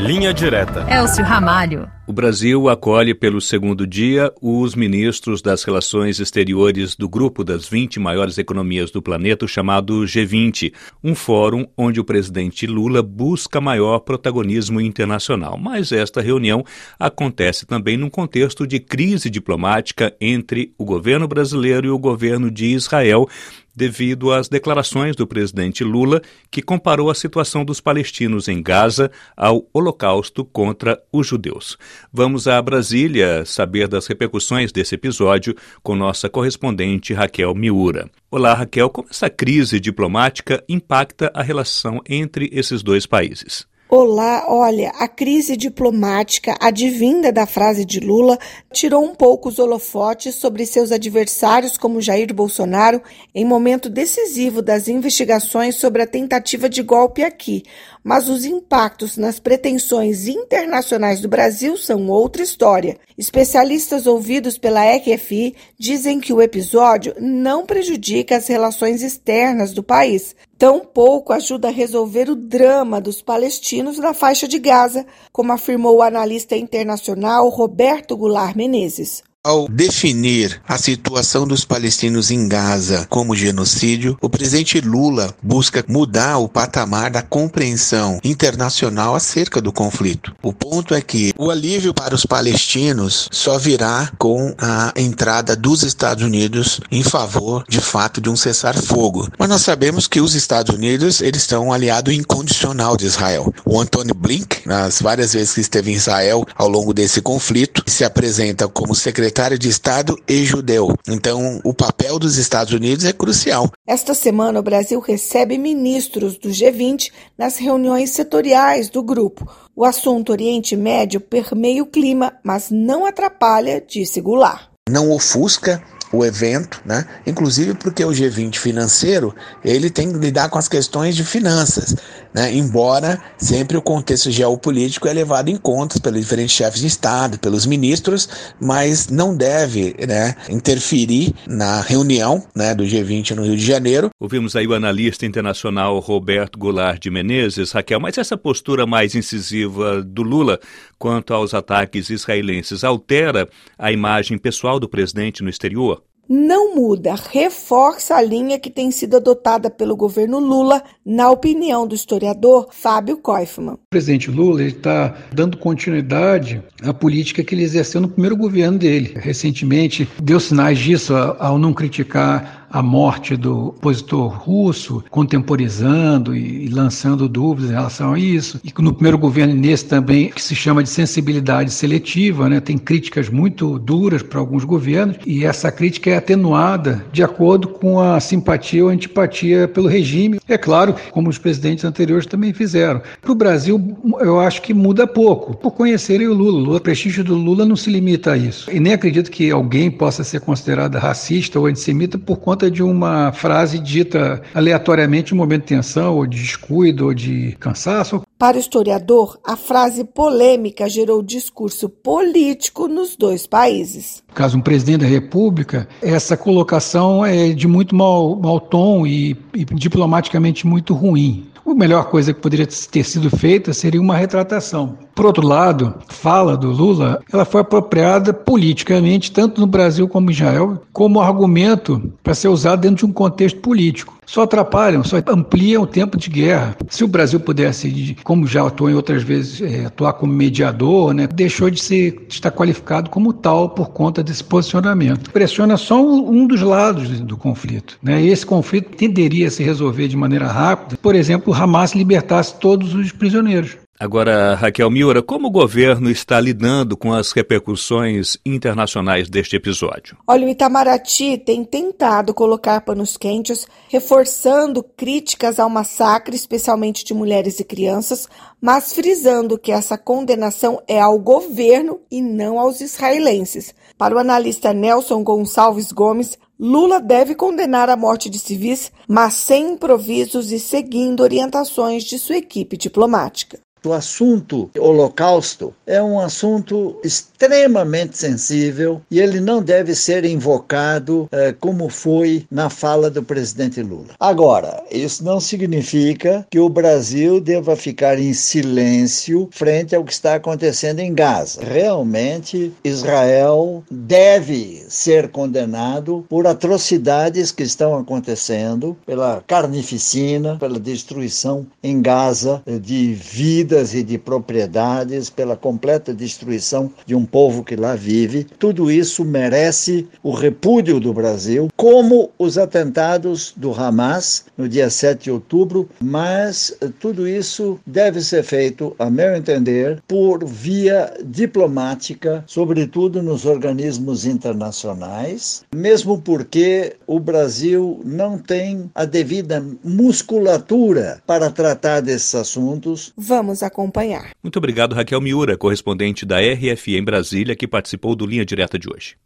Linha Direta. Elcio Ramalho. O Brasil acolhe pelo segundo dia os ministros das Relações Exteriores do grupo das 20 maiores economias do planeta, chamado G20, um fórum onde o presidente Lula busca maior protagonismo internacional. Mas esta reunião acontece também num contexto de crise diplomática entre o governo brasileiro e o governo de Israel, devido às declarações do presidente Lula, que comparou a situação dos palestinos em Gaza ao Holocausto contra os judeus. Vamos a Brasília saber das repercussões desse episódio com nossa correspondente Raquel Miura. Olá, Raquel. Como essa crise diplomática impacta a relação entre esses dois países? Olá, olha, a crise diplomática advinda da frase de Lula tirou um pouco os holofotes sobre seus adversários, como Jair Bolsonaro, em momento decisivo das investigações sobre a tentativa de golpe aqui. Mas os impactos nas pretensões internacionais do Brasil são outra história. Especialistas ouvidos pela EQFI dizem que o episódio não prejudica as relações externas do país, tampouco ajuda a resolver o drama dos palestinos na faixa de Gaza, como afirmou o analista internacional Roberto Goulart Menezes. Ao definir a situação dos palestinos em Gaza como genocídio, o presidente Lula busca mudar o patamar da compreensão internacional acerca do conflito. O ponto é que o alívio para os palestinos só virá com a entrada dos Estados Unidos em favor, de fato, de um cessar-fogo. Mas nós sabemos que os Estados Unidos eles são um aliado incondicional de Israel. O Antony Blink, nas várias vezes que esteve em Israel ao longo desse conflito, se apresenta como secretário secretário de Estado e judeu. Então, o papel dos Estados Unidos é crucial. Esta semana, o Brasil recebe ministros do G20 nas reuniões setoriais do grupo. O assunto Oriente Médio permeia o clima, mas não atrapalha, disse Goulart. Não ofusca o evento, né? Inclusive porque o G20 financeiro ele tem que lidar com as questões de finanças, né? Embora sempre o contexto geopolítico é levado em conta pelos diferentes chefes de estado, pelos ministros, mas não deve, né, interferir na reunião, né, do G20 no Rio de Janeiro. Ouvimos aí o analista internacional Roberto Goulart de Menezes, Raquel, mas essa postura mais incisiva do Lula quanto aos ataques israelenses altera a imagem pessoal do presidente no exterior? Não muda, reforça a linha que tem sido adotada pelo governo Lula, na opinião do historiador Fábio Koifman. O presidente Lula está dando continuidade à política que ele exerceu no primeiro governo dele. Recentemente deu sinais disso ao não criticar a morte do opositor russo, contemporizando e, e lançando dúvidas em relação a isso. E no primeiro governo, nesse também, que se chama de sensibilidade seletiva, né, tem críticas muito duras para alguns governos, e essa crítica é atenuada de acordo com a simpatia ou antipatia pelo regime. É claro, como os presidentes anteriores também fizeram. Para o Brasil, eu acho que muda pouco, por conhecerem o Lula. O prestígio do Lula não se limita a isso. E nem acredito que alguém possa ser considerado racista ou antissemita por conta conta de uma frase dita aleatoriamente um momento de tensão, ou de descuido, ou de cansaço. Para o historiador, a frase polêmica gerou discurso político nos dois países. No caso, um presidente da República, essa colocação é de muito mau, mau tom e, e diplomaticamente muito ruim. A melhor coisa que poderia ter sido feita seria uma retratação. Por outro lado, fala do Lula, ela foi apropriada politicamente, tanto no Brasil como em Israel, como argumento para ser usado dentro de um contexto político. Só atrapalham, só ampliam o tempo de guerra. Se o Brasil pudesse, como já atuou em outras vezes, é, atuar como mediador, né, deixou de ser de estar qualificado como tal por conta desse posicionamento. Pressiona só um, um dos lados do conflito. Né? E esse conflito tenderia a se resolver de maneira rápida, por exemplo, Hamas libertasse todos os prisioneiros. Agora, Raquel Miura, como o governo está lidando com as repercussões internacionais deste episódio? Olha, o Itamaraty tem tentado colocar panos quentes, reforçando críticas ao massacre, especialmente de mulheres e crianças, mas frisando que essa condenação é ao governo e não aos israelenses. Para o analista Nelson Gonçalves Gomes, Lula deve condenar a morte de civis, mas sem improvisos e seguindo orientações de sua equipe diplomática. O assunto Holocausto é um assunto extremamente sensível e ele não deve ser invocado eh, como foi na fala do presidente Lula. Agora, isso não significa que o Brasil deva ficar em silêncio frente ao que está acontecendo em Gaza. Realmente, Israel deve ser condenado por atrocidades que estão acontecendo, pela carnificina, pela destruição em Gaza de vidas e de propriedades, pela completa destruição de um povo que lá vive. Tudo isso merece o repúdio do Brasil, como os atentados do Hamas no dia 7 de outubro, mas tudo isso deve ser feito, a meu entender, por via diplomática, sobretudo nos organismos internacionais, mesmo porque o Brasil não tem a devida musculatura para tratar desses assuntos. Vamos acompanhar. Muito obrigado, Raquel Miura, correspondente da RFI em Brasília, que participou do Linha Direta de hoje.